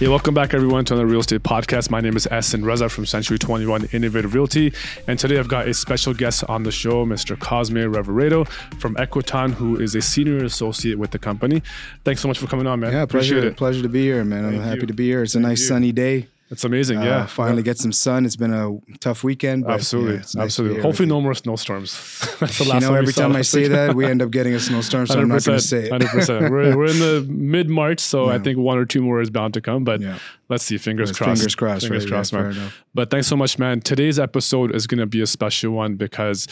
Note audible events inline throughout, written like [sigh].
Hey, welcome back everyone to another real estate podcast. My name is Essen Reza from Century 21 Innovative Realty. And today I've got a special guest on the show, Mr. Cosme Reveredo from Equiton, who is a senior associate with the company. Thanks so much for coming on, man. Yeah, pleasure, Appreciate it. pleasure to be here, man. I'm happy you. to be here. It's a nice you. sunny day. It's amazing. Uh, yeah. finally get some sun. It's been a tough weekend. But Absolutely. yeah, nice Absolutely. Hopefully, no more snowstorms. [laughs] That's the you. last You know, every time I say that, we end up getting a snowstorm, so I'm not going to say it. [laughs] 100%. We're, we're in the [laughs] mid March, so I think one or two more is bound to come. But Yeah. let's see. Fingers crossed. fingers crossed, Fingers right, crossed, yeah, man. But thanks so much, man. Today's episode is going to be a special one because,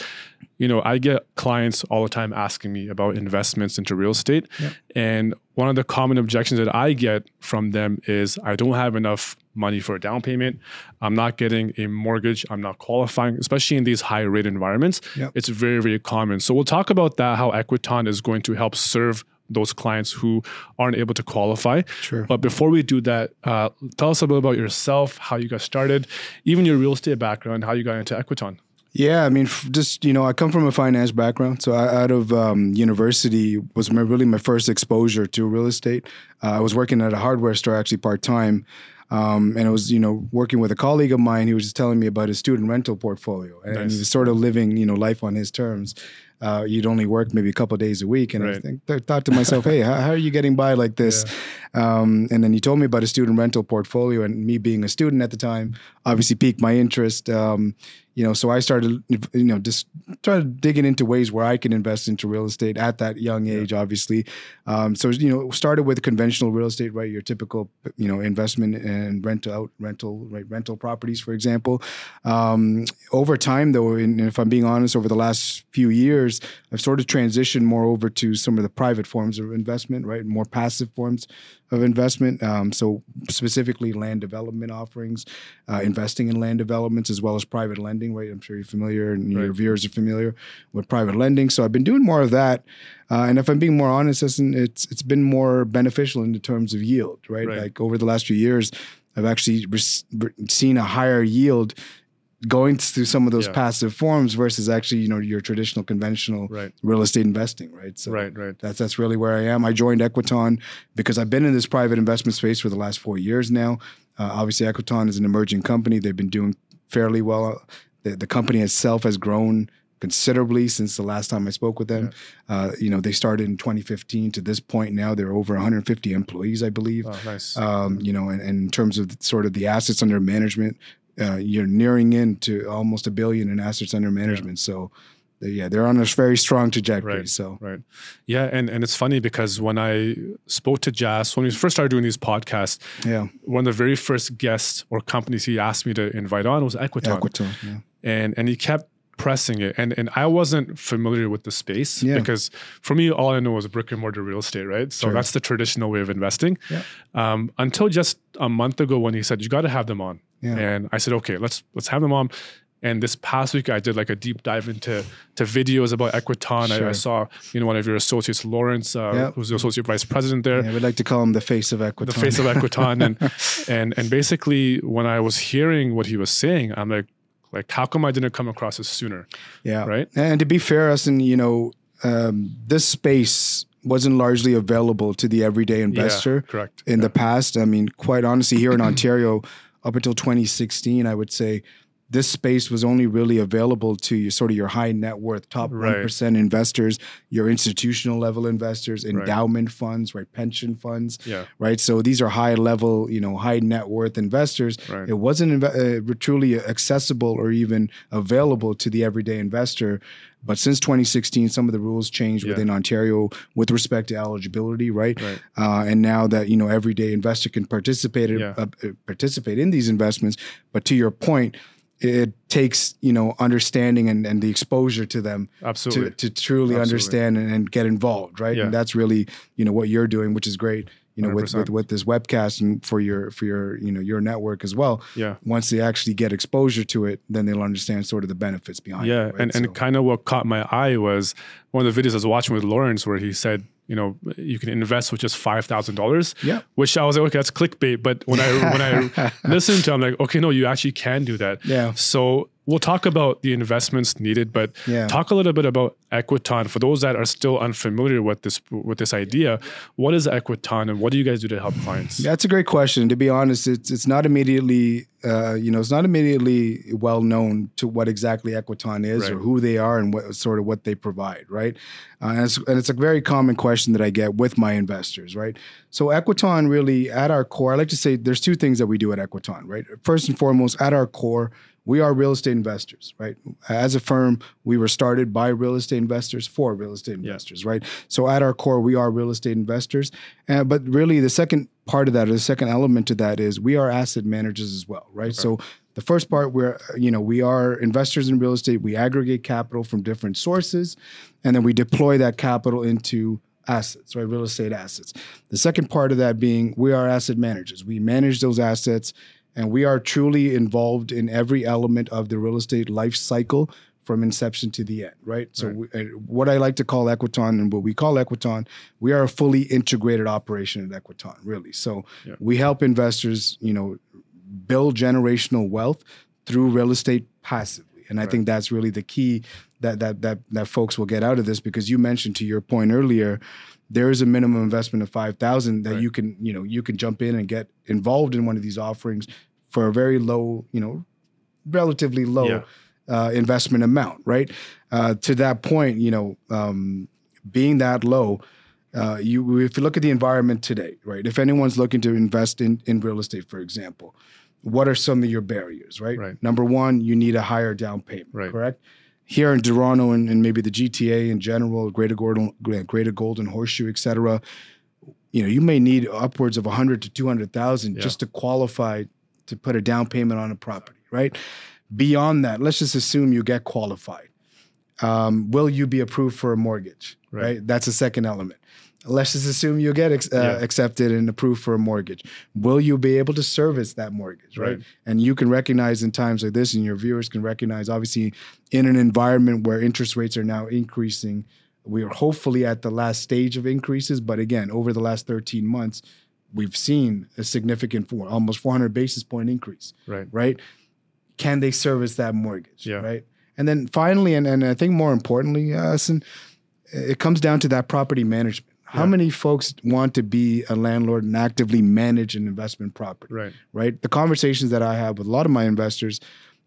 you know, I get clients all the time asking me about investments into real estate. And one of the common objections that I get from them is I don't have enough money for a down payment. I'm not getting a mortgage. I'm not qualifying, especially in these high rate environments. Yep. It's very, very common. So we'll talk about that, how Equiton is going to help serve those clients who aren't able to qualify. Sure. But before we do that, uh, tell us a bit about yourself, how you got started, even your real estate background, how you got into Equiton. Yeah, I mean, f- just you know, I come from a finance background, so I, out of um, university was my, really my first exposure to real estate. Uh, I was working at a hardware store actually part time, um, and I was you know working with a colleague of mine. He was just telling me about his student rental portfolio, and, and he was sort of living you know life on his terms. Uh, you'd only work maybe a couple days a week, and I think I thought to myself, "Hey, how, how are you getting by like this?" Um, and then he told me about a student rental portfolio, and me being a student at the time, obviously piqued my interest. Um, you know, so I started, you know, just started digging into ways where I can invest into real estate at that young age, obviously. Um, so you know, started with conventional real estate, right? Your typical, you know, investment and rental out rental, right? Rental properties, for example. Um, over time, though, and if I'm being honest, over the last few years, I've sort of transitioned more over to some of the private forms of investment, right? More passive forms of investment. Um, so specifically, land development offerings, uh, investing in land developments as well as private lending. Right, I'm sure you're familiar, and your viewers are familiar with private lending. So I've been doing more of that. Uh, and if I'm being more honest, it's it's been more beneficial in the terms of yield. Right, Right. like over the last few years, I've actually re- seen a higher yield going through some of those Yeah. passive forms versus actually you know your traditional conventional Right. real estate investing right so Right, right. that's that's really where I am. I joined Equiton because I've been in this private investment space for the last four years now. Uh, obviously, Equiton is an emerging company. They've been doing fairly well. The, the company itself has grown considerably since the last time I spoke with them. Uh, you know, they started in 2015 to this point now. They're over 150 employees, I believe. Oh, nice. Um, you know, and, and in terms of sort of the assets under management, uh, you're nearing into almost a billion in assets under management. So, yeah, they're on a very strong trajectory. Right. So, Right. Yeah, and, and it's funny because when I spoke to Jas, when we first started doing these podcasts, yeah, one of the very first guests or companies he asked me to invite on was Equiton. Equiton. Yeah. and and he kept pressing it and and I wasn't familiar with the space Yeah. because for me all I know was brick and mortar real estate right so Sure. that's the traditional way of investing Yeah. um, until just a month ago when he said you got to have them on Yeah. and I said okay let's let's have them on and this past week I did like a deep dive into to videos about Equiton I, I saw you know one of your associates Lawrence uh, Yeah. who's the associate vice president there Yeah, we'd like to call him the face of Equiton. the face of Equiton, and [laughs] and and basically when I was hearing what he was saying, I'm like, like how come I didn't come across this sooner? yeah. right? And to be fair, us and you know, um, this space wasn't largely available to the everyday investor yeah, correct. in the past. I mean, quite honestly, here in [clears throat] Ontario, up until 2016, I would say this space was only really available to your sort of your high net worth top Right. 1% investors, your institutional level investors, endowment funds, right, pension funds, Yeah, right? So these are high level, you know, high net worth investors. Right. It wasn't inve- uh, truly accessible or even available to the everyday investor. But since 2016, some of the rules changed Yeah. within Ontario with respect to eligibility, right? Right. Uh, and now that you know everyday investor can participate Yeah. uh, uh, participate in these investments. But to your point, it takes you know understanding and, and the exposure to them absolutely. to, to truly Absolutely. understand and, and get involved, right? Yeah. And that's really you know what you're doing, which is great. You know, with, with with this webcast and for your for your you know your network as well. yeah. Once they actually get exposure to it, then they'll understand sort of the benefits behind Yeah, it. right? and, and So- kind of what caught my eye was one of the videos I was watching with Lawrence where he said, you know, you can invest with just five thousand dollars. Yeah. Which I was like, okay, that's clickbait. But when I when I [laughs] listened to, it, I'm like, okay, no, you actually can do that. Yeah. So we'll talk about the investments needed, but Yeah. talk a little bit about Equiton for those that are still unfamiliar with this with this idea. What is Equiton, and what do you guys do to help clients? That's a great question. To be honest, it's it's not immediately uh, you know it's not immediately well known to what exactly Equiton is Right. or who they are and what sort of what they provide, right? Uh, and, it's, and it's a very common question that I get with my investors, right? So Equiton really at our core, I like to say there's two things that we do at Equiton, right? First and foremost, at our core, we are real estate investors, right? As a firm, we were started by real estate investors for real estate investors, right? So at our core, we are real estate investors. Uh, but really, the second part of that, or the second element to that, is we are asset managers as well, right? So the first part, we're you know we are investors in real estate. We aggregate capital from different sources, and then we deploy that capital into assets, right? Real estate assets. The second part of that being we are asset managers. We manage those assets and we are truly involved in every element of the real estate life cycle from inception to the end, right? So, Right. We, uh, what I like to call Equiton and what we call Equiton, we are a fully integrated operation at Equiton, really. So, Yeah. we help investors, you know, build generational wealth through real estate passively, and I Right. think that's really the key that that that that folks will get out of this because you mentioned to your point earlier there is a minimum investment of 5000 that Right. you can you know you can jump in and get involved in one of these offerings for a very low you know relatively low Yeah. uh, investment amount right uh, to that point you know um, being that low uh, you if you look at the environment today right if anyone's looking to invest in in real estate for example what are some of your barriers right, Right. number one you need a higher down payment Right. correct here in Toronto and, and maybe the GTA in general, Greater Golden, Greater Golden Horseshoe, et cetera, you know, you may need upwards of 100 to 200,000 Yeah. just to qualify to put a down payment on a property, right? Beyond that, let's just assume you get qualified. Um, will you be approved for a mortgage? Right. Right. That's a second element. Let's just assume you get ex- uh, Yeah. accepted and approved for a mortgage. Will you be able to service that mortgage? Right? Right. And you can recognize in times like this, and your viewers can recognize, obviously, in an environment where interest rates are now increasing, we are hopefully at the last stage of increases. But again, over the last 13 months, we've seen a significant, four, almost 400 basis point increase Right. right? Can they service that mortgage? Yeah. Right. And then finally, and, and I think more importantly, uh, it comes down to that property management. How Yeah. many folks want to be a landlord and actively manage an investment property? Right. Right. The conversations that I have with a lot of my investors,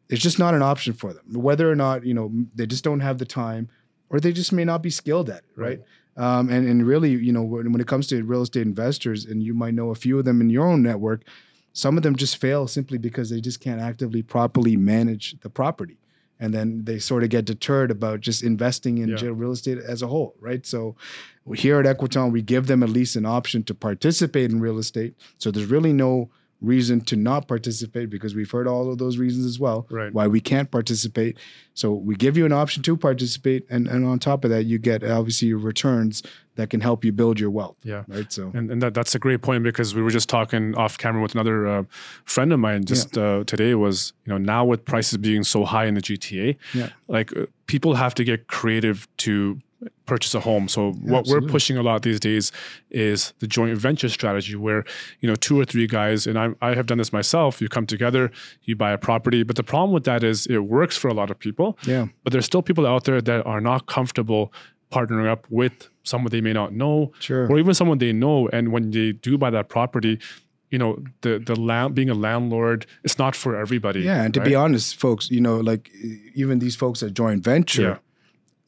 it's just not an option for them. Whether or not you know they just don't have the time, or they just may not be skilled at it. Right. Um, and and really, you know, when, when it comes to real estate investors, and you might know a few of them in your own network, some of them just fail simply because they just can't actively properly manage the property and then they sort of get deterred about just investing in Yeah. real estate as a whole right so here at equiton we give them at least an option to participate in real estate so there's really no reason to not participate because we've heard all of those reasons as well Right. why we can't participate so we give you an option to participate and, and on top of that you get obviously your returns that can help you build your wealth Yeah. right so And, and that, that's a great point because we were just talking off camera with another uh, friend of mine just uh, today was, you know, now with prices being so high in the GTA, Yeah. like uh, people have to get creative to purchase a home. So what we're pushing a lot these days is the joint venture strategy where, you know, two or three guys, and I, I have done this myself, you come together, you buy a property. But the problem with that is it works for a lot of people. yeah But there's still people out there that are not comfortable partnering up with someone they may not know sure or even someone they know. And when they do buy that property, you know, the the land being a landlord, it's not for everybody. Yeah, and to right? be honest, folks, you know, like even these folks at joint venture, Yeah.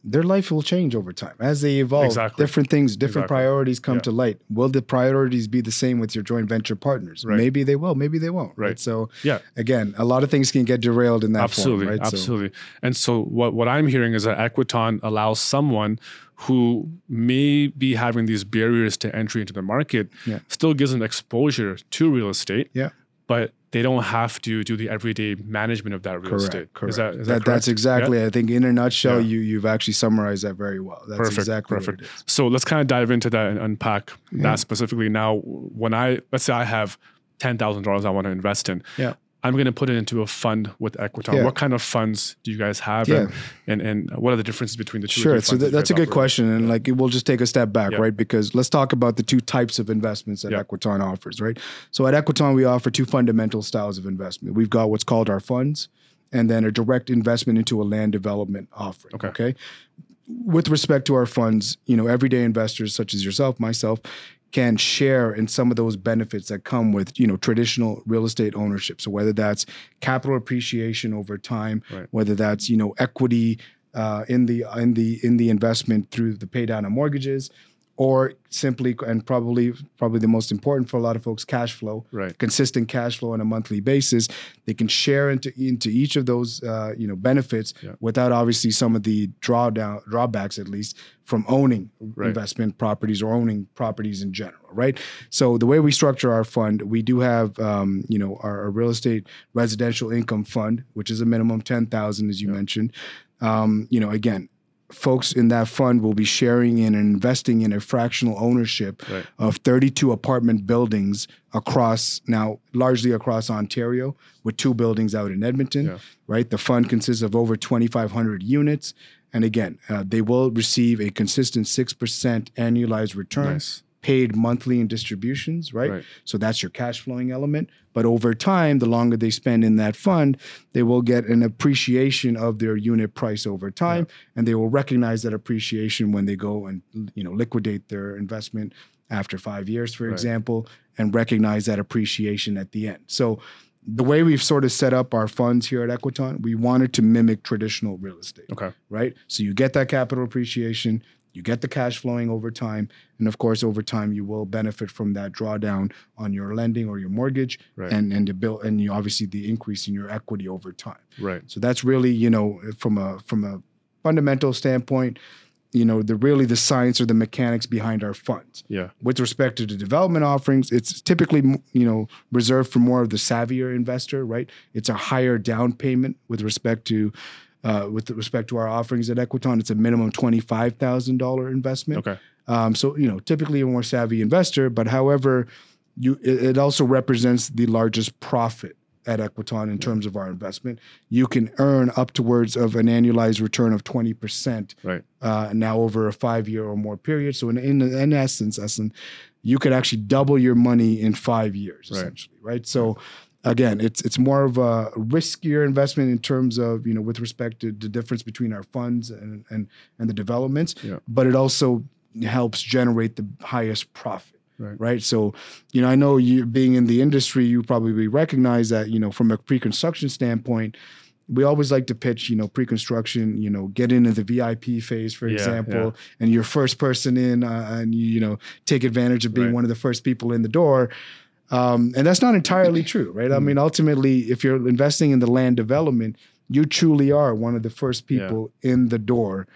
Their life will change over time as they evolve. Exactly. Different things, different Exactly. priorities come Yeah. to light. Will the priorities be the same with your joint venture partners? Right. Maybe they will. Maybe they won't. Right. So Yeah. again, a lot of things can get derailed in that absolutely, form, right? So- absolutely. And so what what I'm hearing is that Equiton allows someone who may be having these barriers to entry into the market, Yeah. still gives them exposure to real estate. Yeah. But they don't have to do the everyday management of that real Correct. estate. Correct. Is that, is that, that, correct? that's exactly. I think in a nutshell, Yeah. you you've actually summarized that very well. That's perfect, exactly perfect. what it is. So let's kind of dive into that and unpack Yeah. that specifically. Now, when I let's say I have ten thousand dollars I want to invest in, Yeah. I'm going to put it into a fund with Equiton. Yeah. What kind of funds do you guys have, Yeah. and, and and what are the differences between the two? Sure. So th- that that's a good question. And like, we'll just take a step back, Yeah. right? Because let's talk about the two types of investments that Yeah. Equiton offers, right? So at Equiton, we offer two fundamental styles of investment. We've got what's called our funds and then a direct investment into a land development offering. Okay. okay? With respect to our funds, you know, everyday investors such as yourself, myself, can share in some of those benefits that come with you know traditional real estate ownership so whether that's capital appreciation over time Right. whether that's you know equity uh, in the in the in the investment through the pay down of mortgages or simply and probably probably the most important for a lot of folks cash flow Right. consistent cash flow on a monthly basis they can share into into each of those uh, you know benefits Yeah. without obviously some of the drawdown drawbacks at least from owning Right. investment properties or owning properties in general right so the way we structure our fund we do have um, you know our, our real estate residential income fund which is a minimum 10000 as you mentioned um, you know again folks in that fund will be sharing in and investing in a fractional ownership Right. of 32 apartment buildings across now largely across Ontario with two buildings out in Edmonton Yeah. right the fund consists of over 2500 units and again uh, they will receive a consistent 6% annualized return Nice. Paid monthly in distributions right? Right. so that's your cash flowing element but over time the longer they spend in that fund they will get an appreciation of their unit price over time and they will recognize that appreciation when they go and you know liquidate their investment after 5 years for Right. example and recognize that appreciation at the end so the way we've sort of set up our funds here at Equiton, we wanted to mimic traditional real estate Okay. right? So you get that capital appreciation, you get the cash flowing over time, and of course, over time, you will benefit from that drawdown on your lending or your mortgage, Right. and and the bill, and you obviously the increase in your equity over time. Right. So that's really you know from a from a fundamental standpoint, you know the really the science or the mechanics behind our funds Yeah. with respect to the development offerings, it's typically you know reserved for more of the savvier investor, right? It's a higher down payment with respect to uh, with respect to our offerings at Equiton. It's a minimum twenty five thousand dollar investment. Okay. Um, so you know, typically a more savvy investor, but however, you it, it also represents the largest profit at Equiton in terms of our investment. You can earn up towards of an annualized return of twenty percent Right. uh, now over a five year or more period. So in in, in essence, essence, you could actually double your money in five years, Right. essentially, right? So again, it's it's more of a riskier investment in terms of you know with respect to the difference between our funds and and and the developments, Yeah. but it also helps generate the highest profit Right. right? So, you know, I know you being in the industry, you probably recognize that, you know, from a pre-construction standpoint, we always like to pitch, you know, pre-construction, you know, get into the VIP phase, for Yeah, example, and you're first person in, uh, and you, you know, take advantage of being Right. one of the first people in the door. Um, and that's not entirely [clears throat] true, right? I Mm. mean, ultimately, if you're investing in the land development, you truly are one of the first Yeah. people in the door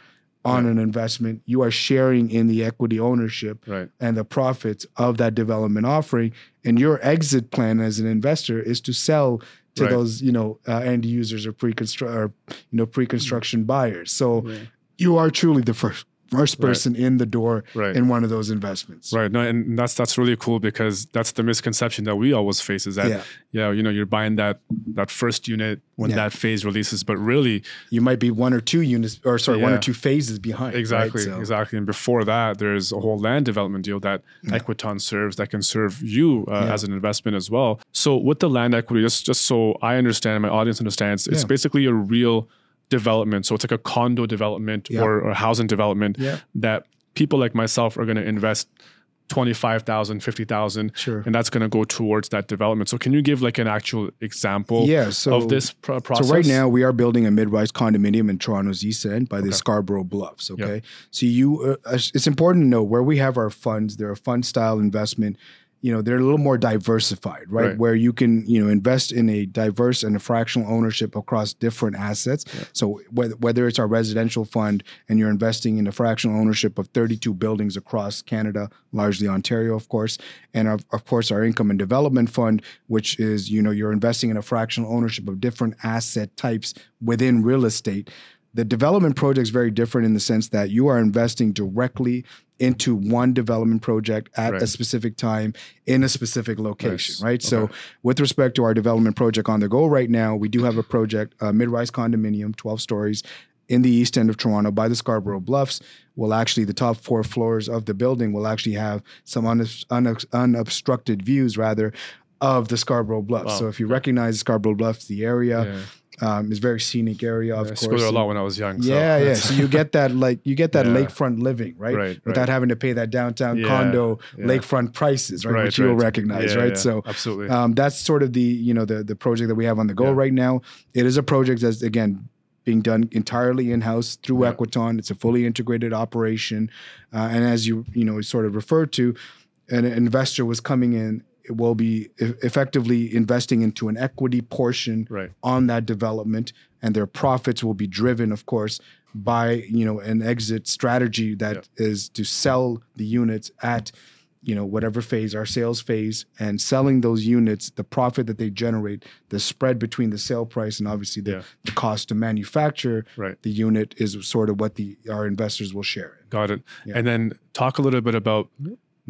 on Yeah. an investment. You are sharing in the equity ownership Right. and the profits of that development offering. And your exit plan as an investor is to sell to Right. those, you know, uh, end users or pre-construct or you know pre-construction buyers. So Yeah. you are truly the first first Right. person in the door Right. in one of those investments. Right. No, and that's that's really cool because that's the misconception that we always face is that Yeah. yeah, you know, you're buying that that first unit when Yeah. that phase releases, but really You might be one or two units, or sorry, one or two phases behind. right? exactly, So- exactly. And before that, there's a whole land development deal that Equiton serves that can serve you uh, Yeah. as an investment as well. So with the land equity, just just so I understand, and my audience understands, it's Yeah. basically a real development. So it's like a condo development Yeah. or a housing development Yeah. that people like myself are going to invest 25,000, 50,000 Sure. and that's going to go towards that development. So can you give like an actual example Yeah, so- of this pro- process? So right now we are building a mid-rise condominium in Toronto's East End by the Scarborough Bluffs. Okay, so you, uh, it's important to know where we have our funds. They're a fund style investment. You know, they're a little more diversified, right? Right. Where you can, you know, invest in a diverse and a fractional ownership across different assets. So whether whether it's our residential fund and you're investing in a fractional ownership of 32 buildings across Canada, largely Ontario, of course, and of, of course our income and development fund, which is you know you're investing in a fractional ownership of different asset types within real estate. The development project is very different in the sense that you are investing directly into one development project at Right. a specific time in a specific location, Nice. right? So, with respect to our development project on the go right now, we do have a project, a mid-rise condominium, 12 stories in the east end of Toronto by the Scarborough Bluffs. Will actually the top four floors of the building will actually have some un- un- unobstructed views, rather of the Scarborough Bluffs. Wow. So if you recognize Scarborough Bluffs, the area Yeah. um, is very scenic area, of I to course. go there a lot when I was young. so yeah, yeah. So you get that like you get that [laughs] Yeah. lakefront living, right? Right, Without right. having to pay that downtown Yeah, condo yeah. lakefront prices, right? Right, Which you'll recognize, Yeah, right? yeah, So absolutely. um, that's sort of the you know the the project that we have on the go Yeah. right now. It is a project that's again being done entirely in house through Yeah. Equiton. It's a fully integrated operation, uh, and as you you know sort of referred to, an investor was coming in. It will be effectively investing into an equity portion right. on that development and their profits will be driven of course by you know an exit strategy that is to sell the units at you know whatever phase our sales phase and selling those units the profit that they generate the spread between the sale price and obviously the, Yeah. the cost to manufacture Right. the unit is sort of what the our investors will share. Got it. Yeah. And then talk a little bit about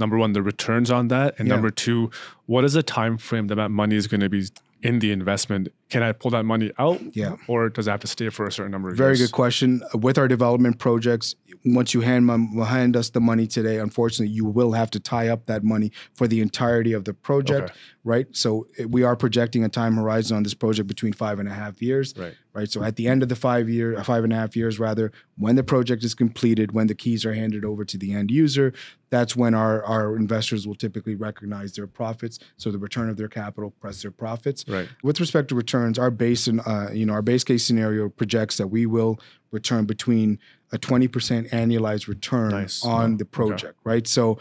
number one, the returns on that, and Yeah. number two, what is the time frame that that money is going to be in the investment? Can I pull that money out? Yeah. Or does it have to stay for a certain number of years? Very years? good question. With our development projects, once you hand my, hand us the money today, unfortunately, you will have to tie up that money for the entirety of the project, Okay. right? So eh, we are projecting a time horizon on this project between five and a half years, Right. Right? So at the end of the five year, uh, five and a half years rather, when the project is completed, when the keys are handed over to the end user, that's when our our investors will typically recognize their profits. So the return of their capital plus their profits. Right. With respect to returns, our base and uh, you know our base case scenario projects that we will return between a 20% annualized return Nice. on Yeah. the project, right? So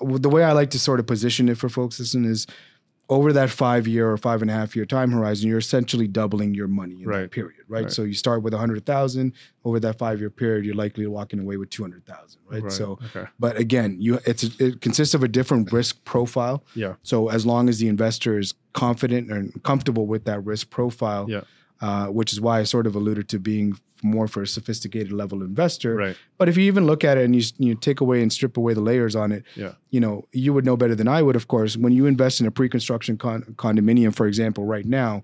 the way I like to sort of position it for folks listen is over that five year or five and a half year time horizon, you're essentially doubling your money in that period, right? Right. So you start with a hundred thousand over that five year period, you're likely walking away with two hundred thousand, right? Right. So, okay. but again, you it's it consists of a different risk profile. Yeah. So as long as the investor is confident and comfortable with that risk profile, Yeah. Uh, which is why I sort of alluded to being more for a sophisticated level investor. Right. But if you even look at it and you you take away and strip away the layers on it, Yeah. you know you would know better than I would. Of course, when you invest in a pre-construction con- condominium, for example, right now.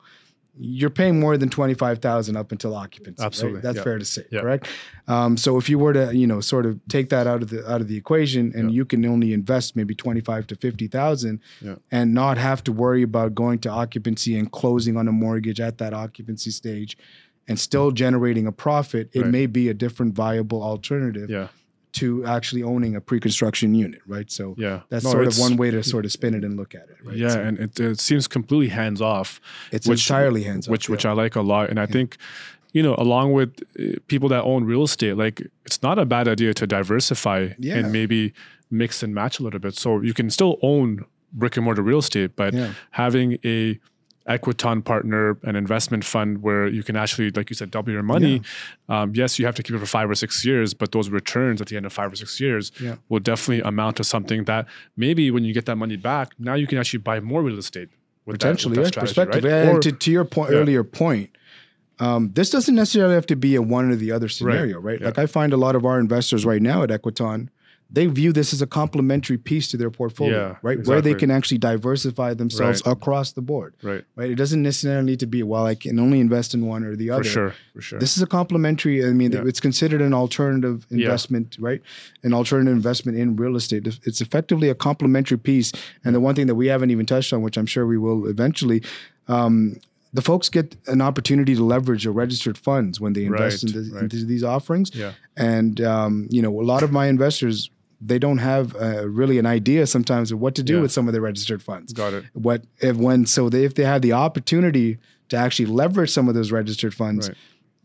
You're paying more than twenty five thousand up until occupancy. right? Absolutely, that's yeah. fair to say, Yeah. correct? Um, so if you were to, you know, sort of take that out of the out of the equation, and Yeah. you can only invest maybe twenty five to fifty thousand, Yeah. and not have to worry about going to occupancy and closing on a mortgage at that occupancy stage, and still generating a profit, it Right. may be a different viable alternative Yeah. To actually owning a pre-construction unit, right? So Yeah. that's No, sort of one way to sort of spin it and look at it, right? Yeah, So and it, it seems completely hands off. it's which- entirely hands off. which which I like a lot. And I think, you know, along with uh, people that own real estate, like it's not a bad idea to diversify Yeah. and maybe mix and match a little bit. So you can still own brick and mortar real estate, but Yeah. having a Equiton partner, an investment fund where you can actually, like you said, double your money. Um, yes, you have to keep it for five or six years, but those returns at the end of five or six years Yeah. will definitely amount to something that maybe when you get that money back, now you can actually buy more real estate. with that- potentially that yeah, perspective. right? And Or- to, to your point, Yeah. earlier point, um, this doesn't necessarily have to be a one or the other scenario, right? Yeah. Like I find a lot of our investors right now at Equiton, they view this as a complementary piece to their portfolio, Yeah, right? Where they can actually diversify themselves Right. across the board, right. right? It doesn't necessarily need to be, well, I can only invest in one or the other. For sure. For sure. This is a complementary. I mean, Yeah. it's considered an alternative Yeah. investment, right? An alternative investment in real estate. It's- effectively a complementary piece. And the one thing that we haven't even touched on, which I'm sure we will eventually, um, the folks get an opportunity to leverage your registered funds when they invest Right, into, right. into these offerings. yeah. And um, you know, a lot of my investors they don't have uh, really an idea sometimes of what to do Yeah. with some of their registered funds Got it. what if when so they, if they have the opportunity to actually leverage some of those registered funds Right.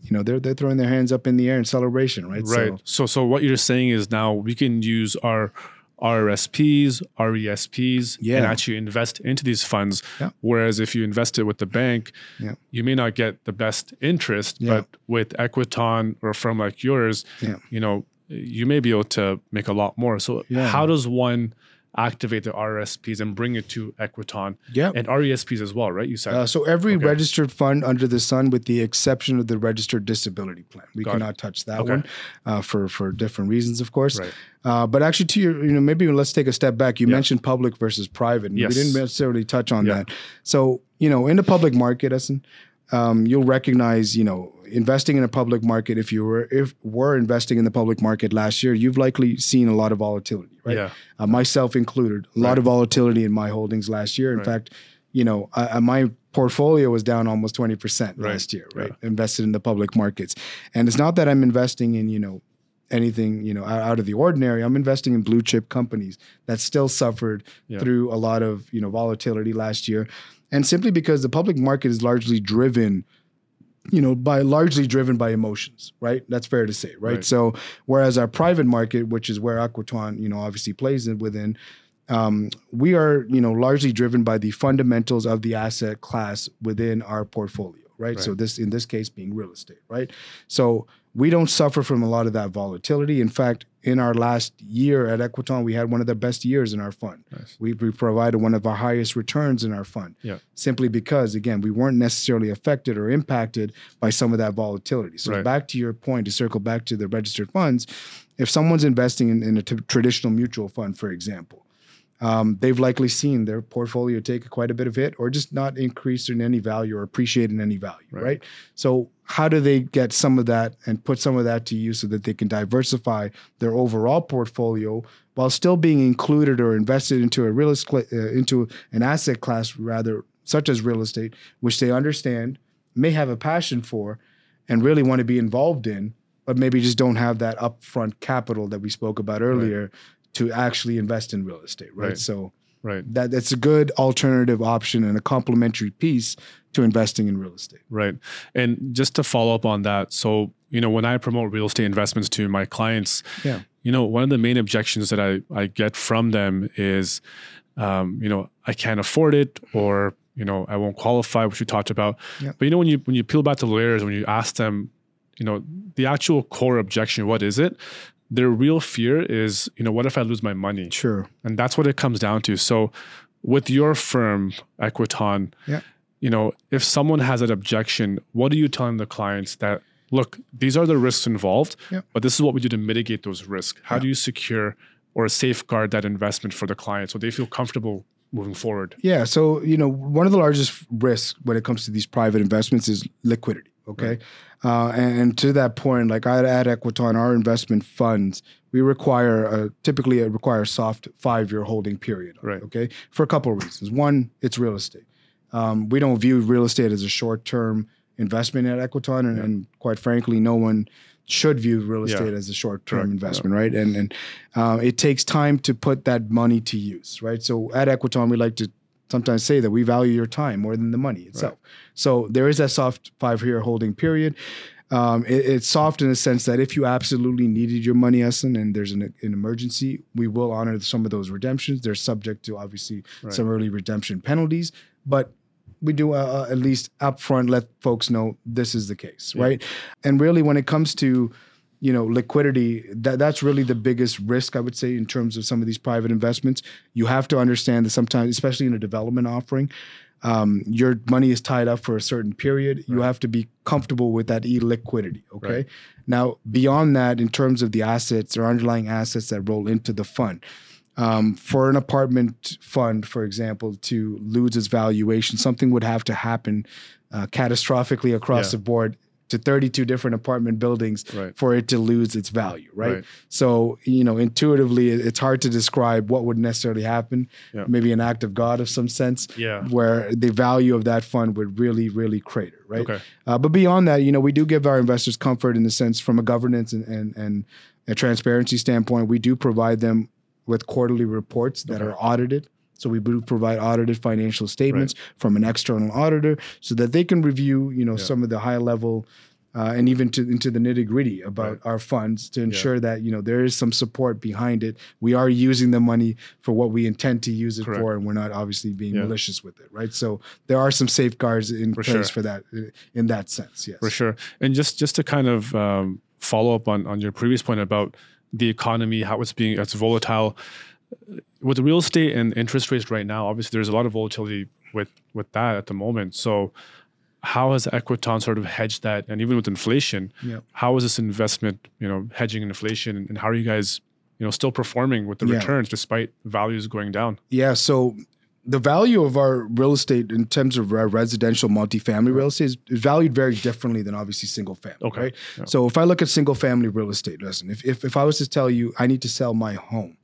you know they're they're throwing their hands up in the air in celebration right Right. So, so what you're saying is now we can use our RRSPs, RESPs, Yeah. and actually invest into these funds. Yeah. Whereas if you invest it with the bank, Yeah. you may not get the best interest, but with Equiton or a firm like yours, you know, you may be able to make a lot more. So, Yeah. how does one activate the RRSPs and bring it to Equiton yeah and RESPs as well, right? You said. uh, so every Okay. registered fund under the sun with the exception of the registered disability plan we Got it. cannot touch that Okay. one uh, for for different reasons of course Right. uh, but actually to your you know maybe let's take a step back you Yeah. mentioned public versus private and Yes. we didn't necessarily touch on Yeah. that so you know in the public market Essen, um, you'll recognize you know investing in a public market, if you were if were investing in the public market last year, you've likely seen a lot of volatility, right? Yeah. Uh, myself included, a lot Right. of volatility in my holdings last year. In Right. fact, you know, I, my portfolio was down almost 20% Right. last year, right? Invested in the public markets. And it's not that I'm investing in, you know, anything, you know, out, out of the ordinary. I'm investing in blue chip companies that still suffered Yeah. through a lot of, you know, volatility last year. And simply because the public market is largely driven you know, by largely driven by emotions, right? That's fair to say, right? Right. So, whereas our private market, which is where Equiton, you know, obviously plays in within, um, we are, you know, largely driven by the fundamentals of the asset class within our portfolio, right? So this, in this case, being real estate, right? So we don't suffer from a lot of that volatility. In fact, in our last year at Equiton, we had one of the best years in our fund. Nice. We, we provided one of our highest returns in our fund. Yeah. Simply because, again, we weren't necessarily affected or impacted by some of that volatility. So, Right. back to your point, to circle back to the registered funds, if someone's investing in, in a t- traditional mutual fund, for example, um, they've likely seen their portfolio take quite a bit of hit or just not increase in any value or appreciate in any value, Right. right? So, how do they get some of that and put some of that to use so that they can diversify their overall portfolio while still being included or invested into a real estate, uh, into an asset class rather, such as real estate, which they understand, may have a passion for, and really want to be involved in, but maybe just don't have that upfront capital that we spoke about earlier to actually invest in real estate, right? Right. So Right. that that's a good alternative option and a complementary piece to investing in real estate. Right. And just to follow up on that, so, you know, when I promote real estate investments to my clients, Yeah. you know, one of the main objections that I, I get from them is, um, you know, I can't afford it or, you know, I won't qualify, which we talked about. Yeah. But, you know, when you, when you peel back the layers, when you ask them, you know, the actual core objection, what is it? Their real fear is, you know, what if I lose my money? Sure. And that's what it comes down to. So with your firm, Equiton, Yeah. you know, if someone has an objection, what are you telling the clients that look, these are the risks involved, Yeah. but this is what we do to mitigate those risks. How Yeah. do you secure or safeguard that investment for the client so they feel comfortable moving forward? Yeah. So, you know, one of the largest risks when it comes to these private investments is liquidity. Okay. Uh, and, and to that point, like I at Equiton, our investment funds, we require a, typically it require a soft five year holding period. Right. Okay. For a couple of reasons. One, it's real estate. Um, we don't view real estate as a short term investment at Equiton, and, Yeah. and quite frankly, no one should view real Yeah. estate as a short term investment, right? And and uh, it takes time to put that money to use, right? So at Equiton, we like to sometimes say that we value your time more than the money itself. So there is that soft five year holding period. Um, it- it's soft in the sense that if you absolutely needed your money, Essen, and there's an, an emergency, we will honor some of those redemptions. They're subject to obviously Right. some early redemption penalties, but we do uh, uh, at least upfront let folks know this is the case, Yeah. right? And really, when it comes to you know liquidity, that that's really the biggest risk I would say in terms of some of these private investments. You have to understand that sometimes, especially in a development offering, um, your money is tied up for a certain period. You have to be comfortable with that illiquidity. Okay. Right. Now, beyond that, in terms of the assets or underlying assets that roll into the fund, um, for an apartment fund, for example, to lose its valuation, something would have to happen uh, catastrophically across Yeah. the board to 32 different apartment buildings Right. for it to lose its value, right? Right. So, you know, intuitively, it's hard to describe what would necessarily happen. Yeah. Maybe an act of God of some sense, Yeah. where the value of that fund would really, really crater, right? Okay. Uh, but beyond that, you know, we do give our investors comfort in the sense from a governance and and, and a transparency standpoint. We do provide them with quarterly reports that Okay. are audited. So we do provide audited financial statements from an external auditor, so that they can review, you know, Yeah. some of the high level. Uh, and even to into the nitty gritty about Right. our funds to ensure that you know there is some support behind it. We are using the money for what we intend to use it Correct. for, and we're not obviously being Yeah. malicious with it, right? So there are some safeguards in For place sure. for that, uh, in that sense. Yes, For sure. And just just to kind of um, follow up on on your previous point about the economy, how it's being it's volatile. With real estate and interest rates right now, obviously there's a lot of volatility with with that at the moment. So how has Equiton sort of hedged that? And even with inflation, how is this investment, you know, hedging inflation and how are you guys, you know, still performing with the Yeah. returns despite values going down? Yeah. So the value of our real estate in terms of re- residential multifamily real estate is, is valued very differently than obviously single family. Okay. Right. Yeah. So if I look at single family real estate, listen, if, if, if I was to tell you I need to sell my home,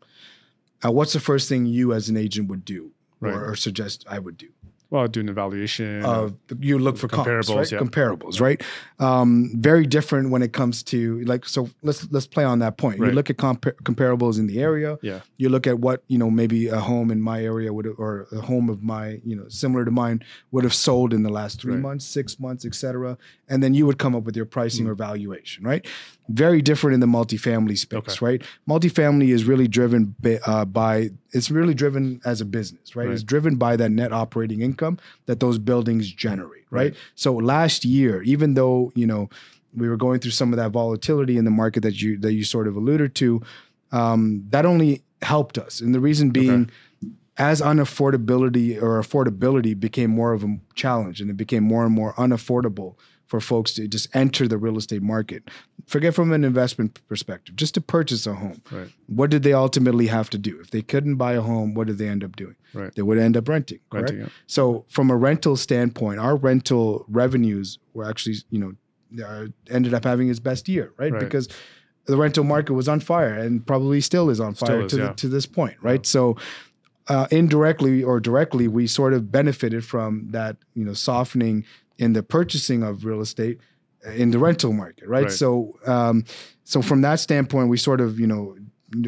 uh, what's the first thing you as an agent would do Right. or, or suggest I would do? Well, do an evaluation. Uh, you look for comparables, Comparables, right? yeah. Comparables, right? Um, very different when it comes to like. So let's let's play on that point. You look at compa- comparables in the area. yeah. You look at what you know, maybe a home in my area would, or a home of my, you know, similar to mine would have sold in the last three Right. months, six months, et cetera, and then you would come up with your pricing Mm. or valuation, right? Very different in the multifamily space, Okay. right? Multifamily is really driven by, uh, by it's really driven as a business, right? Right. It's driven by that net operating income that those buildings generate, right? Right. So last year, even though you know we were going through some of that volatility in the market that you that you sort of alluded to, um, that only helped us, and the reason being. As unaffordability or affordability became more of a challenge and it became more and more unaffordable for folks to just enter the real estate market. Forget from an investment perspective, just to purchase a home. Right. What did they ultimately have to do? If they couldn't buy a home, what did they end up doing? Right. They would end up renting. Correct? Renting, yeah. So from a rental standpoint, our rental revenues were actually, you know, uh, ended up having its best year, right? Right. Because the rental market was on fire and probably still is on Still fire is, to, yeah. the, to this point, right? So uh, indirectly or directly, we sort of benefited from that, you know, softening in the purchasing of real estate in the rental market, right? Right. So, um, so from that standpoint, we sort of, you know,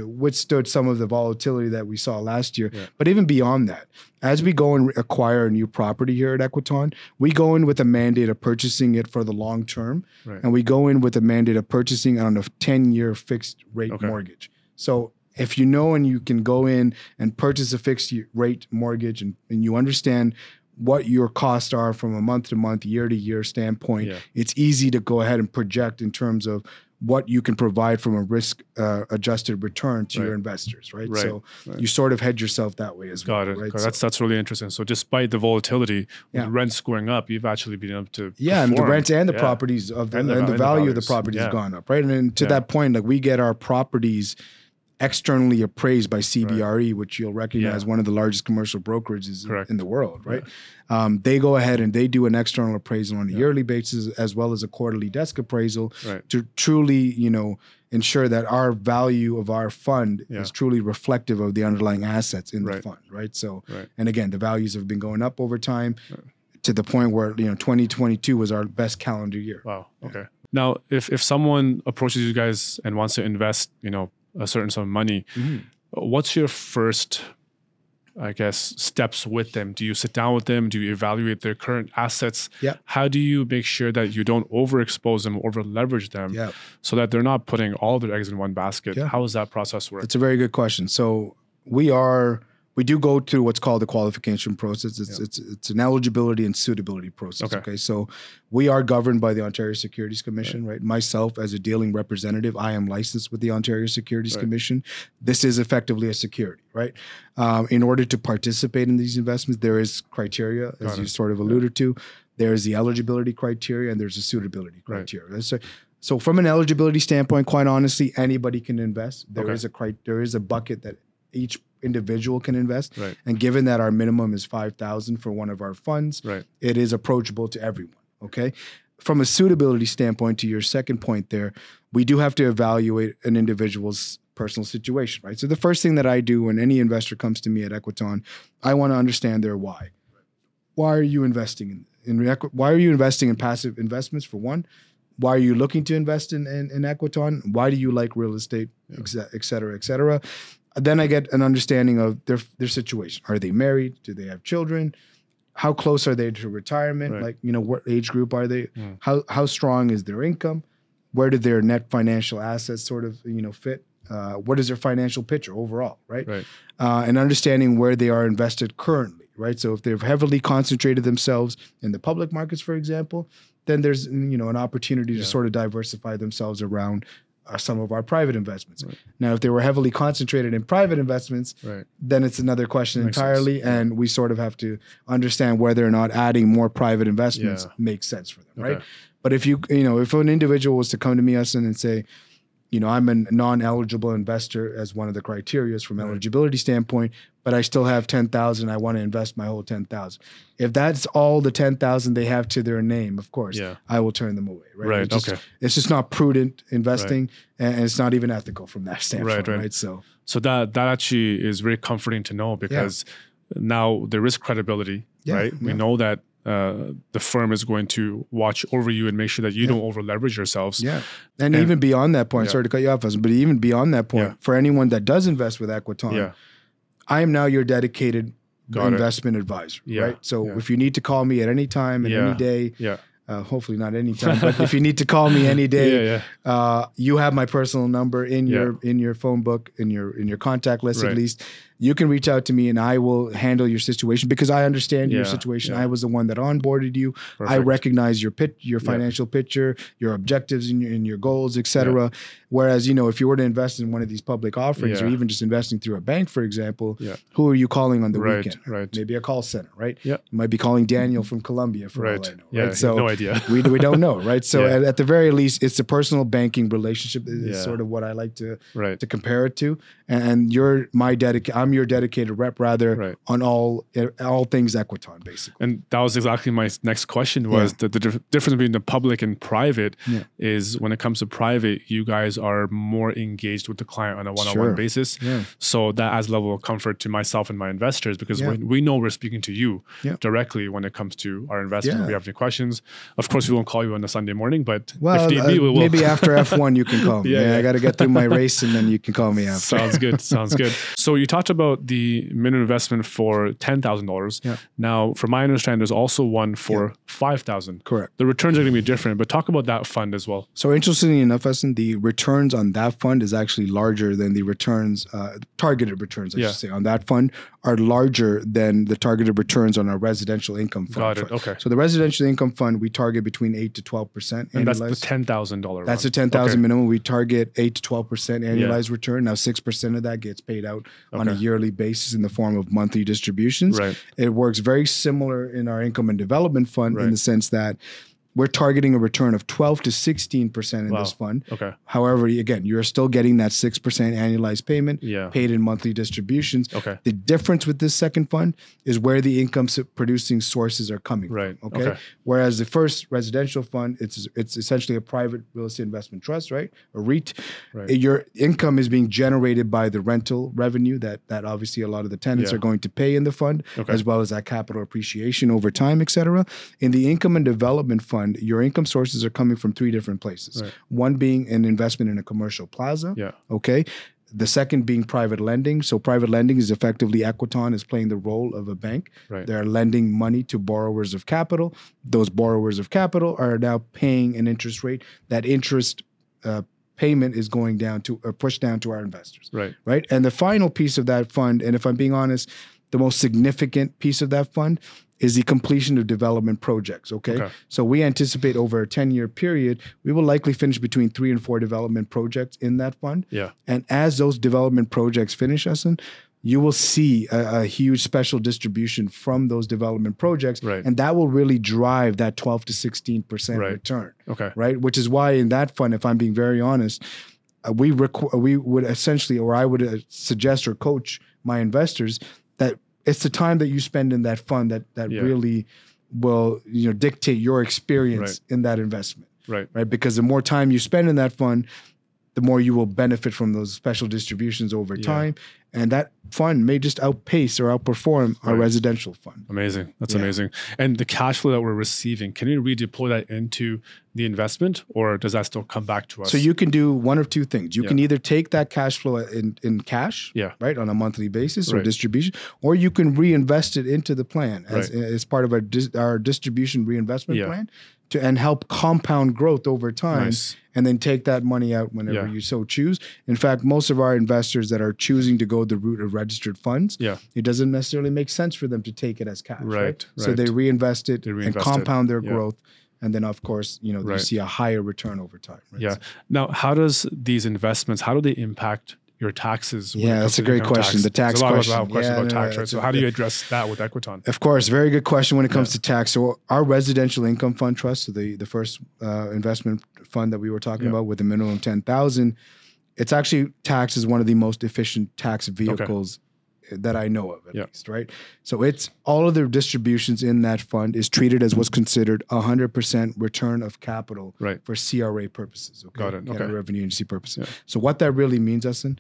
withstood some of the volatility that we saw last year. Yeah. But even beyond that, as we go and acquire a new property here at Equiton, we go in with a mandate of purchasing it for the long term, Right. and we go in with a mandate of purchasing on a ten-year fixed rate Okay. mortgage. So if you know and you can go in and purchase a fixed rate mortgage, and, and you understand what your costs are from a month to month, year to year standpoint, Yeah. it's easy to go ahead and project in terms of what you can provide from a risk uh, adjusted return to your investors, right? Right, So right. you sort of hedge yourself that way as Got well, it. right? Got it. So- That's that's really interesting. So despite the volatility, Yeah. with rents going up, you've actually been able to yeah, and the perform. rents and the Yeah. properties of the, And and the the, and the value of the properties Yeah. gone up, right? And then to that point, like we get our properties externally appraised by CBRE, which you'll recognize Yeah. one of the largest commercial brokerages Correct. in the world, right? Um, they go ahead and they do an external appraisal on a Yeah. yearly basis as well as a quarterly desk appraisal Right. to truly, you know, ensure that our value of our fund Yeah. is truly reflective of the underlying assets in the fund, right? So, Right. and again, the values have been going up over time Right. to the point where you know 2022 was our best calendar year. Wow. Okay. Now, if if someone approaches you guys and wants to invest, you know, a certain sum of money, mm-hmm. what's your first, I guess, steps with them? Do you sit down with them? Do you evaluate their current assets? Yeah. How do you make sure that you don't overexpose them, over leverage them, Yeah, so that they're not putting all their eggs in one basket? Yeah. How does that process work? it's a very good question. So we are we do go through what's called the qualification process. It's Yeah. it's it's an eligibility and suitability process. Okay. Okay. so we are governed by the Ontario Securities Commission, right? Myself as a dealing representative, I am licensed with the Ontario Securities Right. Commission. This is effectively a security, right? Um, in order to participate in these investments, there is criteria, as Got you it. sort of alluded to. There's the eligibility criteria and there's a suitability Right. criteria. So, so from an eligibility standpoint, quite honestly, anybody can invest. There is Okay. a cri- there is a bucket that each individual can invest. Right. And given that our minimum is five thousand for one of our funds, Right. it is approachable to everyone. Okay. From a suitability standpoint, to your second point there, we do have to evaluate an individual's personal situation, right? So the first thing that I do when any investor comes to me at Equiton, I want to understand their why. Why are you investing in, in why are you investing in passive investments for one? Why are you looking to invest in, in, in Equiton? Why do you like real estate, ce- et cetera, et cetera? Then I get an understanding of their their situation. Are they married? Do they have children? How close are they to retirement? Right. Like, you know, what age group are they? Mm. How how strong is their income? Where do their net financial assets sort of, you know, fit? Uh, what is their financial picture overall, right? Right. uh, and understanding where they are invested currently, right? So if they've heavily concentrated themselves in the public markets, for example, then there's you know an opportunity Yeah. to sort of diversify themselves around uh, some of our private investments. Right. Now, if they were heavily concentrated in private investments, Right. then it's another question Makes sense. entirely, and we sort of have to understand whether or not adding more private investments Yeah. makes sense for them, right? But if you you know if an individual was to come to me us and say, you know, I'm a non-eligible investor as one of the criterias from Right. eligibility standpoint, but I still have 10,000. I want to invest my whole 10,000. If that's all the 10,000 they have to their name, of course, Yeah. I will turn them away. Right. Right. It's just, okay. It's just not prudent investing and it's not even ethical from that [laughs] standpoint. right. Right. So, So that that actually is very comforting to know because now there is credibility, Yeah, right? We know that uh, the firm is going to watch over you and make sure that you Yeah. don't over leverage yourselves. yeah. And, And- even beyond that point, Yeah. sorry to cut you off, but even beyond that point, Yeah. for anyone that does invest with Equiton, Yeah. I am now your dedicated Got it. investment advisor. Yeah, Right. So if you need to call me at any time and any day, Yeah. Uh, hopefully not anytime, but if [laughs] you need to call me any day, Yeah. Yeah. uh, you have my personal number in Yeah. your in your phone book in your in your contact list Right. at least. You can reach out to me and I will handle your situation because I understand your situation. I was the one that onboarded you. I recognize your pit, your financial picture, your objectives and your, and your goals, etc. Whereas, you know, if you were to invest in one of these public offerings or even just investing through a bank, for example, who are you calling on the Right, weekend? right. Maybe a call center, right? Yeah. You might be calling Daniel from Colombia, for Right. all I know. Right. So no idea. [laughs] we, we don't know, right? So Yeah. at, at the very least, it's a personal banking relationship is Yeah. sort of what I like to right. to compare it to. And, you're my dedicated, I'm your dedicated rep rather Right. on all eh, all things Equiton, basically. And that was exactly my next question was the, the dif- difference between the public and private Yeah. is when it comes to private, you guys are more engaged with the client on a one-on-one Sure. basis. Yeah. So that adds level of comfort to myself and my investors because Yeah. we, know we're speaking to you Yeah. directly when it comes to our investment. Yeah. If we have any questions, of course, we won't call you on a Sunday morning, but Well, if need uh, be, we will. maybe after F1 you can call me. Yeah, Yeah, yeah. I got to get through my race and then you can call me after. Sounds good. Sounds good. So you talked about the minimum investment for ten thousand dollars. Yeah. Now, from my understanding, there's also one for five thousand. Correct. The returns are going to be different, but talk about that fund as well. So interestingly enough, Essen, the returns on that fund is actually larger than the returns, uh, targeted returns, I Yeah. should say, on that fund are larger than the targeted returns on our residential income fund. Got it. trust. Okay. So the residential income fund, we target between eight to twelve percent And that's the ten thousand dollar. That's a ten thousand minimum. We target eight to twelve percent annualized return. Now six percent of that gets paid out on a yearly basis in the form of monthly distributions. Right. It works very similar in our income and development fund in the sense that we're targeting a return of twelve to sixteen percent in Wow. this fund. Okay. However, again, you're still getting that six percent annualized payment Yeah. paid in monthly distributions. Okay. The difference with this second fund is where the income producing sources are coming Right. from. Okay? Okay. Whereas the first residential fund, it's it's essentially a private real estate investment trust, right? A REIT. Right. Your income is being generated by the rental revenue that that obviously a lot of the tenants Yeah. are going to pay in the fund, Okay. as well as that capital appreciation over time, et cetera. In the income and development fund, your income sources are coming from three different places. Right. One being an investment in a commercial plaza. Yeah. Okay. The second being private lending. So private lending is effectively Equiton is playing the role of a bank. Right. They're lending money to borrowers of capital. Those borrowers of capital are now paying an interest rate. That interest uh, payment is going down to or pushed down to our investors. Right. Right. And the final piece of that fund, and if I'm being honest, the most significant piece of that fund is the completion of development projects. Okay. Okay. So we anticipate over a 10 year period, we will likely finish between three and four development projects in that fund. Yeah. And as those development projects finish, Essen, you will see a, a huge special distribution from those development projects. Right. And that will really drive that 12 to 16% Right. return, Okay. right? Which is why in that fund, if I'm being very honest, uh, we requ- we would essentially, or I would uh, suggest or coach my investors that it's the time that you spend in that fund that that Yeah. really will you know dictate your experience in that investment Right. right? Because the more time you spend in that fund, the more you will benefit from those special distributions over Yeah. time. And that fund may just outpace or outperform our residential fund. Amazing. That's Yeah. amazing. And the cash flow that we're receiving, can we redeploy that into the investment or does that still come back to us? So you can do one of two things. You Yeah. can either take that cash flow in, in cash, Yeah. right, on a monthly basis or distribution, or you can reinvest it into the plan as, Right. as part of our, dis, our distribution reinvestment plan to and help compound growth over time. Nice. and then take that money out whenever Yeah. you so choose. In fact, most of our investors that are choosing to go the route of registered funds, Yeah. it doesn't necessarily make sense for them to take it as cash, right? Right, So they reinvest it They and reinvest it, compound their yeah. growth, and then of course, you know, you see a higher return over time. Right? Yeah. Now, how does these investments, how do they impact your taxes? Yeah, that's a great question. The tax There's a lot of question. have questions Yeah, about no, tax, right? So a- how do you address that with Equiton? Of course, very good question when it comes to tax. So our residential income fund trust, so the the first uh, investment fund that we were talking Yeah. about with a minimum ten thousand, it's actually taxed as one of the most efficient tax vehicles that I know of, at Yeah. least, right? So it's all of the distributions in that fund is treated as what's considered a hundred percent return of capital Right. for CRA purposes. Okay, Got it. Canada Okay. Revenue Agency purposes. Yeah. So what that really means, Essen,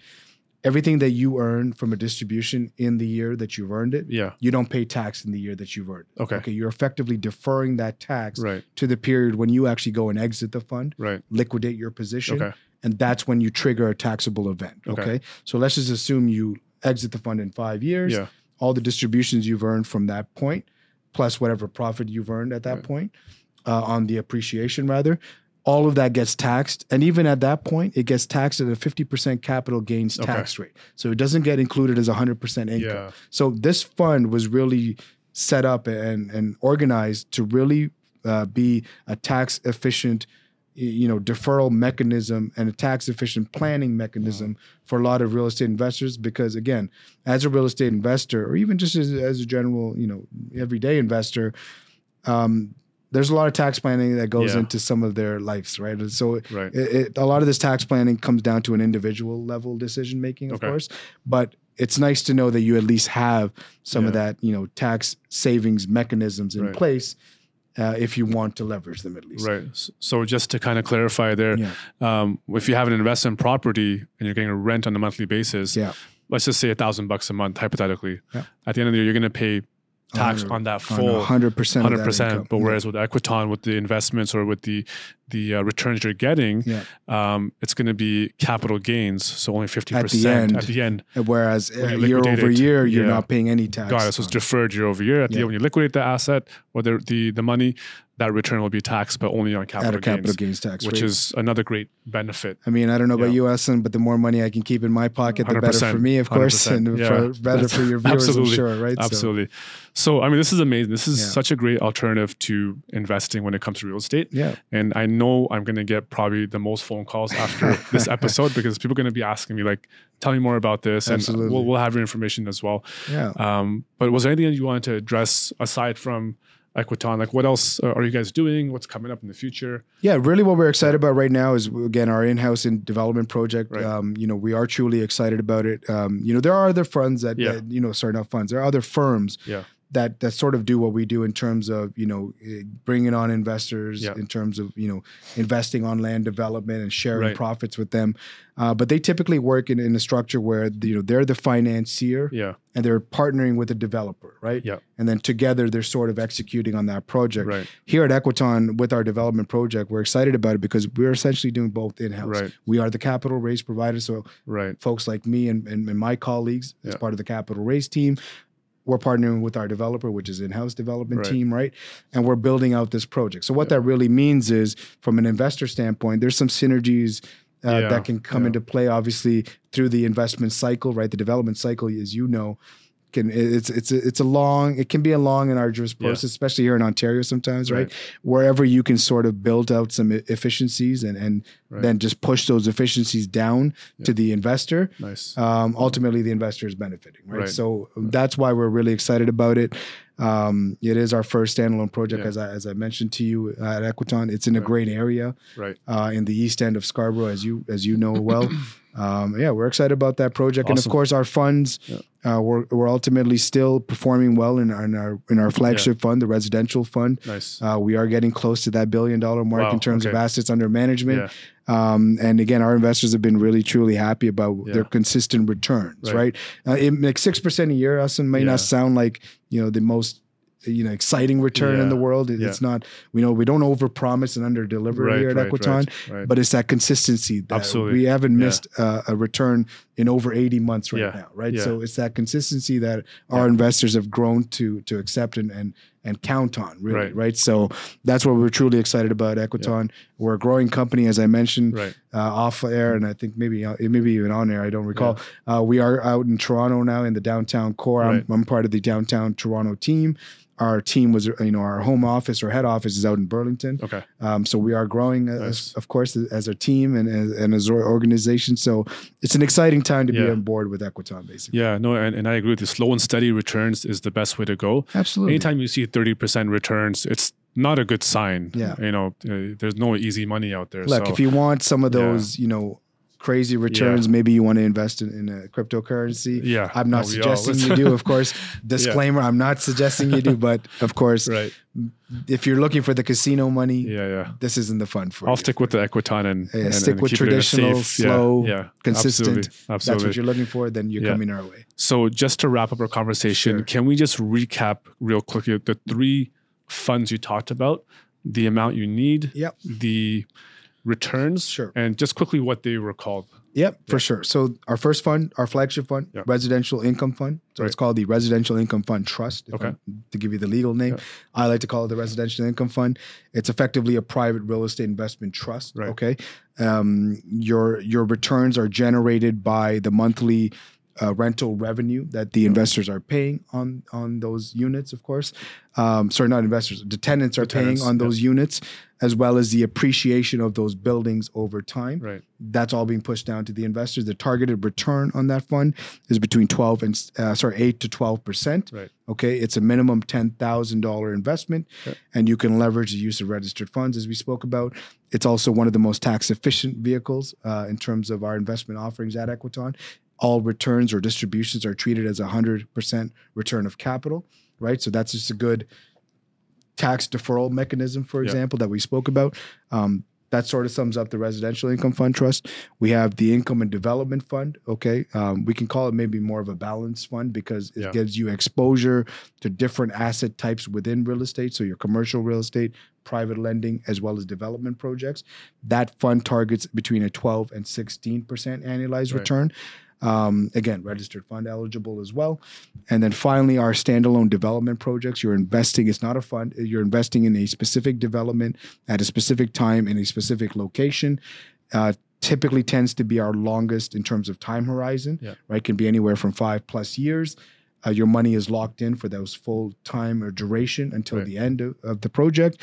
everything that you earn from a distribution in the year that you've earned it, Yeah. you don't pay tax in the year that you've earned. it. Okay. Okay, you're effectively deferring that tax Right. to the period when you actually go and exit the fund, Right. liquidate your position, Okay. and that's when you trigger a taxable event. Okay. Okay. So let's just assume you exit the fund in five years. Yeah. All the distributions you've earned from that point, plus whatever profit you've earned at that Right. point, uh, on the appreciation rather, all of that gets taxed. And even at that point, it gets taxed at a 50% capital gains Okay. tax rate. So it doesn't get included as 100% income. Yeah. So this fund was really set up and, and organized to really uh, be a tax efficient, you know, deferral mechanism and a tax efficient planning mechanism for a lot of real estate investors. Because again, as a real estate investor, or even just as, as a general, you know, everyday investor, um, there's a lot of tax planning that goes Yeah. into some of their lives, right? And so Right. it, it, a lot of this tax planning comes down to an individual level decision making, of Okay. course. But it's nice to know that you at least have some of that, you know, tax savings mechanisms in Right. place uh, if you want to leverage them at least. Right. So just to kind of clarify there, Yeah. um, if you have an investment property and you're getting a rent on a monthly basis, Yeah. let's just say a thousand bucks a month, hypothetically. Yeah. At the end of the year, you're going to pay tax Hundred- on that full hundred percent. hundred percent. But whereas with Equiton, with the investments or with the the uh, returns you're getting, Yeah. um, it's going to be capital gains, so only fifty At the percent end. at the end. Whereas uh, year over year, you're yeah. not paying any tax. Got it. So it's on deferred year over year. At the end, when you liquidate the asset or the the, the money, that return will be taxed, but only on capital, a capital gains, gains tax which rate. is another great benefit. I mean, I don't know about Yeah. you, Essen, but the more money I can keep in my pocket, the better for me, of course, and yeah. for, better for your [laughs] viewers, Absolutely. I'm sure, right? So- Absolutely. So, I mean, this is amazing. This is Yeah. such a great alternative to investing when it comes to real estate. yeah. And I know I'm going to get probably the most phone calls after [laughs] this episode because people are going to be asking me, like, tell me more about this. Absolutely. And we'll, we'll have your information as well. Yeah. Um, but was there anything that you wanted to address aside from Equiton? Like, what else uh, are you guys doing? What's coming up in the future? Yeah, really, what we're excited about right now is again our in-house in development project. Right. Um, you know, we are truly excited about it. Um, you know, there are other funds that, Yeah. that you know, sorry, not funds. There are other firms Yeah. That that sort of do what we do in terms of you know eh, bringing on investors, Yeah. in terms of you know investing on land development and sharing Right. profits with them. Uh, but they typically work in, in a structure where you know they're the financier Yeah. and they're partnering with a developer, right? Yeah. And then together they're sort of executing on that project Right. here at Equiton with our development project, we're excited about it because we're essentially doing both in house. Right. We are the capital raise provider. So Right. folks like me and, and, and my colleagues as part of the capital raise team, we're partnering with our developer, which is in-house development Right. team, right? And we're building out this project. So what that really means is from an investor standpoint, there's some synergies uh, Yeah. that can come Yeah. into play, obviously, through the investment cycle, right? The development cycle, as you know, can it's it's a, it's a long it can be a long and arduous Yeah. process, especially here in Ontario sometimes, right? Right. Wherever you can sort of build out some efficiencies and and Right. then just push those efficiencies down Yeah. to the investor. Nice. Um, ultimately, the investor is benefiting, right? Right. So that's why we're really excited about it. Um, it is our first standalone project, Yeah. as I as I mentioned to you uh, at Equiton. It's in a Right. great area right. uh, in the east end of Scarborough, as you as you know well. [clears throat] um, yeah, we're excited about that project, and of course, our funds. Yeah. Uh, we're, we're ultimately still performing well in our in our, in our flagship fund, the residential fund. Nice. Uh, we are getting close to that billion dollar mark Wow, in terms of assets under management. Yeah. Um, and again, our investors have been really truly happy about Yeah. their consistent returns. Right. Right, uh, it, like six percent a year, Austin may Yeah. not sound like you know the most you know exciting return in the world. It- Yeah. It's not. We know we don't overpromise and under deliver Right, here at right, Equiton, right, but it's that consistency that Absolutely. we haven't Yeah. missed uh, a return in over 80 months right Yeah. now, right? Yeah. So it's that consistency that our Yeah. investors have grown to to accept and and, and count on, really, Right. right. So that's what we're truly excited about Equiton. We're a growing company, as I mentioned, Right. uh, off air, and I think maybe uh, maybe even on air. I don't recall. Uh, we are out in Toronto now in the downtown core. Right. I'm, I'm part of the downtown Toronto team. Our team was, you know, our home office or head office is out in Burlington. Okay. Um, so we are growing, uh, Nice. as, of course, as a team and as, and as an organization. So it's an exciting time to be on board with Equiton, basically. Yeah. No, and, and I agree with you. Slow and steady returns is the best way to go. Absolutely. Anytime you see 30% returns, it's not a good sign. Yeah. You know, uh, there's no easy money out there. Look, so, if you want some of Yeah. those, you know, crazy returns. Maybe you want to invest in, in a cryptocurrency. Yeah. I'm not oh, No, suggesting you do, of course. [laughs] Disclaimer: I'm not suggesting you do, but of course, right. if you're looking for the casino money, Yeah, yeah. this isn't the fund for I'll you. stick with the Equiton and, Yeah, and- stick and with keep it in a traditional, slow, yeah, consistent. Absolutely, That's what you're looking for. Then you're Yeah. coming our way. So just to wrap up our conversation, Sure. can we just recap real quickly the three funds you talked about, the amount you need, Yep. the returns, Sure. and just quickly what they were called. Yep, for sure. So our first fund, our flagship fund, Yeah. residential income fund. So it's called the Residential Income Fund Trust. Okay. To give you the legal name, Yeah. I like to call it the Residential Income Fund. It's effectively a private real estate investment trust. Right. Okay, um, your your returns are generated by the monthly. Uh, rental revenue that the investors are paying on on those units, of course. Um, sorry, not investors. The tenants are tenants, paying on those units, as well as the appreciation of those buildings over time Right. that's all being pushed down to the investors. The targeted return on that fund is between 12 and uh, sorry, 8 to 12 percent. Right. Okay, it's a minimum $10,000 investment, Okay. and you can leverage the use of registered funds, as we spoke about. It's also one of the most tax efficient vehicles uh, in terms of our investment offerings at Equiton. All returns or distributions are treated as a 100% return of capital, right? So that's just a good tax deferral mechanism, for Yeah. example, that we spoke about. Um, that sort of sums up the residential income fund trust. We have the income and development fund. Okay, um, we can call it maybe more of a balanced fund because it Yeah. gives you exposure to different asset types within real estate. So your commercial real estate, private lending, as well as development projects. That fund targets between a 12 and 16 percent annualized Right. return. Um, again, registered fund eligible as well. And then finally, our standalone development projects. You're investing, it's not a fund, you're investing in a specific development at a specific time in a specific location. Uh, typically tends to be our longest in terms of time horizon, Yeah. right? Can be anywhere from five plus years. Uh, your money is locked in for those full time or duration until Right. the end of, of the project,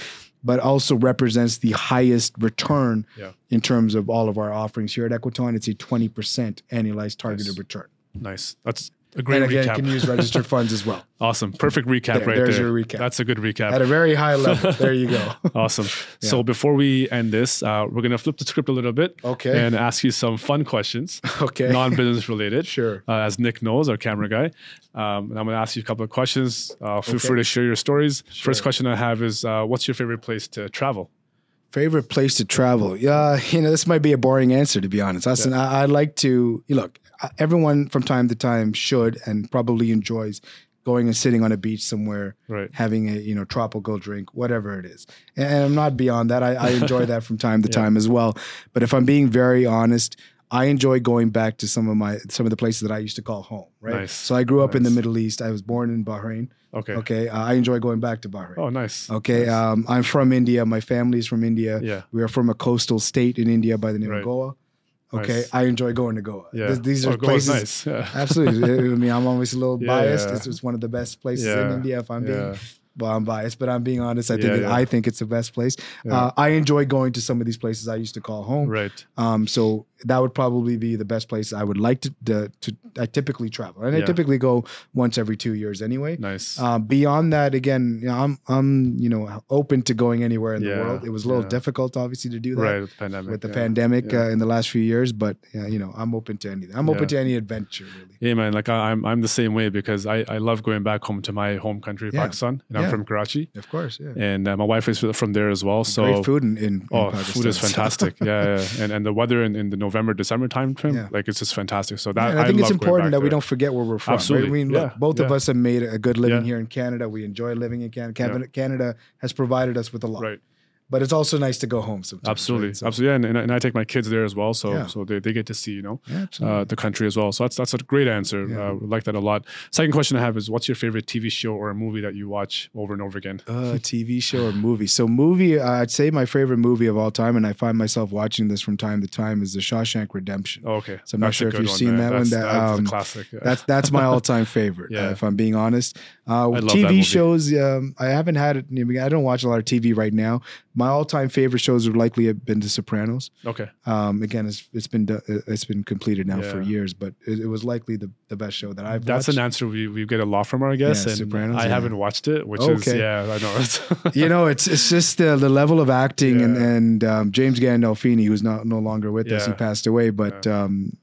but also represents the highest return Yeah. in terms of all of our offerings here at Equiton. It's a 20% annualized targeted Nice. return. Nice. That's a great and again, recap. can use registered [laughs] funds as well. awesome. Perfect recap There- right there's there. your recap. That's a good recap. At a very high [laughs] level. There you go. [laughs] Awesome. So before we end this, uh, we're gonna flip the script a little bit Okay. and ask you some fun questions, Okay. non-business related. Sure. Uh, as Nick knows, our camera guy, um, and I'm gonna ask you a couple of questions. Uh, feel Okay. free to share your stories. Sure. First question I have is, uh, what's your favorite place to travel? Favorite place to travel? Yeah, you know, this might be a boring answer to be honest. Listen, I, I like to look. Everyone from time to time should and probably enjoys going and sitting on a beach somewhere, Right. having a you know tropical drink, whatever it is. And I'm not beyond that. I, I enjoy that from time to [laughs] Yeah. time as well. But if I'm being very honest, I enjoy going back to some of my some of the places that I used to call home. Right. Nice. So I grew up in the Middle East. I was born in Bahrain. Okay. Okay. Uh, I enjoy going back to Bahrain. Oh, nice. Okay, Nice. um, I'm from India. My family is from India. yeah. We are from a coastal state in India by the name Right. of Goa. Okay, Nice. I enjoy going to Goa. Yeah. Th- these are oh, places. nice. [laughs] Yeah. Absolutely. I mean, I'm always a little biased. yeah. It's, it's one of the best places in. India. If I'm being, well, I'm biased, but I'm being honest. I think Yeah, it- yeah. I think it's the best place. Uh, I enjoy going to some of these places I used to call home. Right. Um, so that would probably be the best place I would like to. to, to I typically travel, and I typically go once every two years anyway. Nice. Uh, beyond that, again, you know, I'm I'm you know open to going anywhere in Yeah, the world. It was a little yeah. difficult, obviously, to do that right. With the pandemic. with the yeah. pandemic yeah. Uh, in the last few years. But uh, you know, I'm open to anything. I'm open to any adventure, really. Yeah, man. Like I, I'm, I'm the same way because I, I love going back home to my home country, Yeah. Pakistan, and I'm from Karachi, Of course, yeah. and uh, my wife is from there as well. So Great food in, in, in Oh, Pakistan, food is fantastic. yeah, yeah, and and the weather in, in the November December time frame, Yeah. like it's just fantastic. So that and I think it's important that we don't forget where we're from. Absolutely. Right? I mean, look, Yeah, both of us have made a good living Yeah. here in Canada. We enjoy living in Canada. Canada, Canada has provided us with a lot. Right. But it's also nice to go home sometimes. Absolutely, right? So- absolutely. Yeah, and, and, I- and I take my kids there as well, so Yeah. so they, they get to see you know Yeah, uh, the country as well. So that's that's a great answer. Yeah. Uh, like that a lot. Second question I have is, what's your favorite TV show or a movie that you watch over and over again? Uh, TV show or movie. So movie, I'd say my favorite movie of all time, and I find myself watching this from time to time, is The Shawshank Redemption. Oh, okay, So I'm not That's a sure if you've seen man. that one. That's, That, that's um, a classic. That's that's my all-time favorite. [laughs] Yeah. uh, if I'm being honest. Uh, love that TV shows, um, I haven't had it. I don't watch a lot of TV right now, my all-time favorite shows would likely have been The Sopranos. Okay. Um, again, it's it's been it's been completed now for years, but it, it was likely the, the best show that I've watched. That's watched. an answer we, we get a lot from our guests. Yeah, and Sopranos, I yeah. haven't watched it, which is, Okay. yeah, I know. [laughs] you know, it's it's just uh, the level of acting and Yeah. and um, James Gandolfini, who's not no longer with us, he passed away, but um,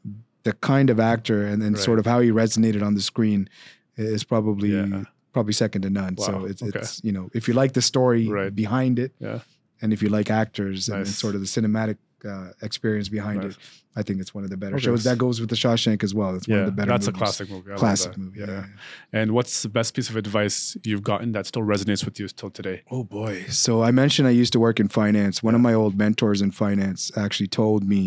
the kind of actor and then Right. sort of how he resonated on the screen is probably Yeah. Probably second to none. So it's okay. it's you know if you like the story Right. behind it, Yeah. and if you like actors and, and sort of the cinematic uh, experience behind Nice. it, I think it's one of the better Okay. shows. That goes with the Shawshank as well. It's one of the better. that's a classic movie. I Classic that. movie. Yeah. Yeah. And what's the best piece of advice you've gotten that still resonates with you still today? Oh boy. So I mentioned I used to work in finance. One of my old mentors in finance actually told me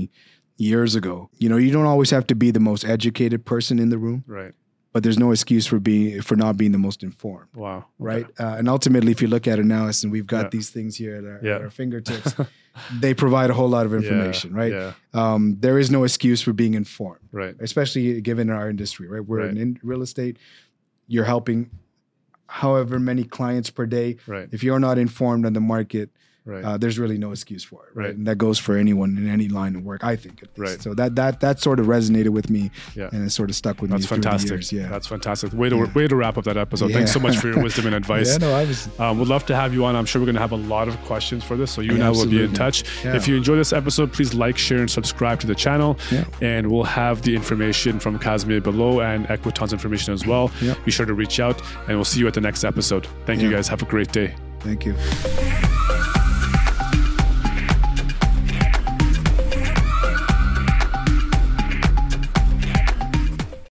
years ago, you know, you don't always have to be the most educated person in the room, Right. But there's no excuse for being for not being the most informed. Wow. Right. Uh, and ultimately, if you look at it now, and we've got Yeah. these things here at our, Yeah. at our fingertips, [laughs] they provide a whole lot of information, right? Um, there is no excuse for being informed, Right. especially given our industry, right? We're Right. in in real estate. You're helping however many clients per day. Right. If you're not informed on the market, Right. uh, there's really no excuse for it, right? Right. And that goes for anyone in any line of work, I think. Right. So that that that sort of resonated with me, Yeah. and it sort of stuck with That's me. the fantastic. years, Yeah. That's fantastic. Way to Yeah. way to wrap up that episode. Thanks so much for your wisdom and [laughs] advice. yeah. No, I was. Um, we'd love to have you on. I'm sure we're going to have a lot of questions for this. So you and I will be in touch. Yeah. If you enjoy this episode, please like, share, and subscribe to the channel. Yeah. And we'll have the information from Casimir below and Equiton's information as well. Yeah. Be sure to reach out and we'll see you at the next episode. Thank you guys. Have a great day. Thank you.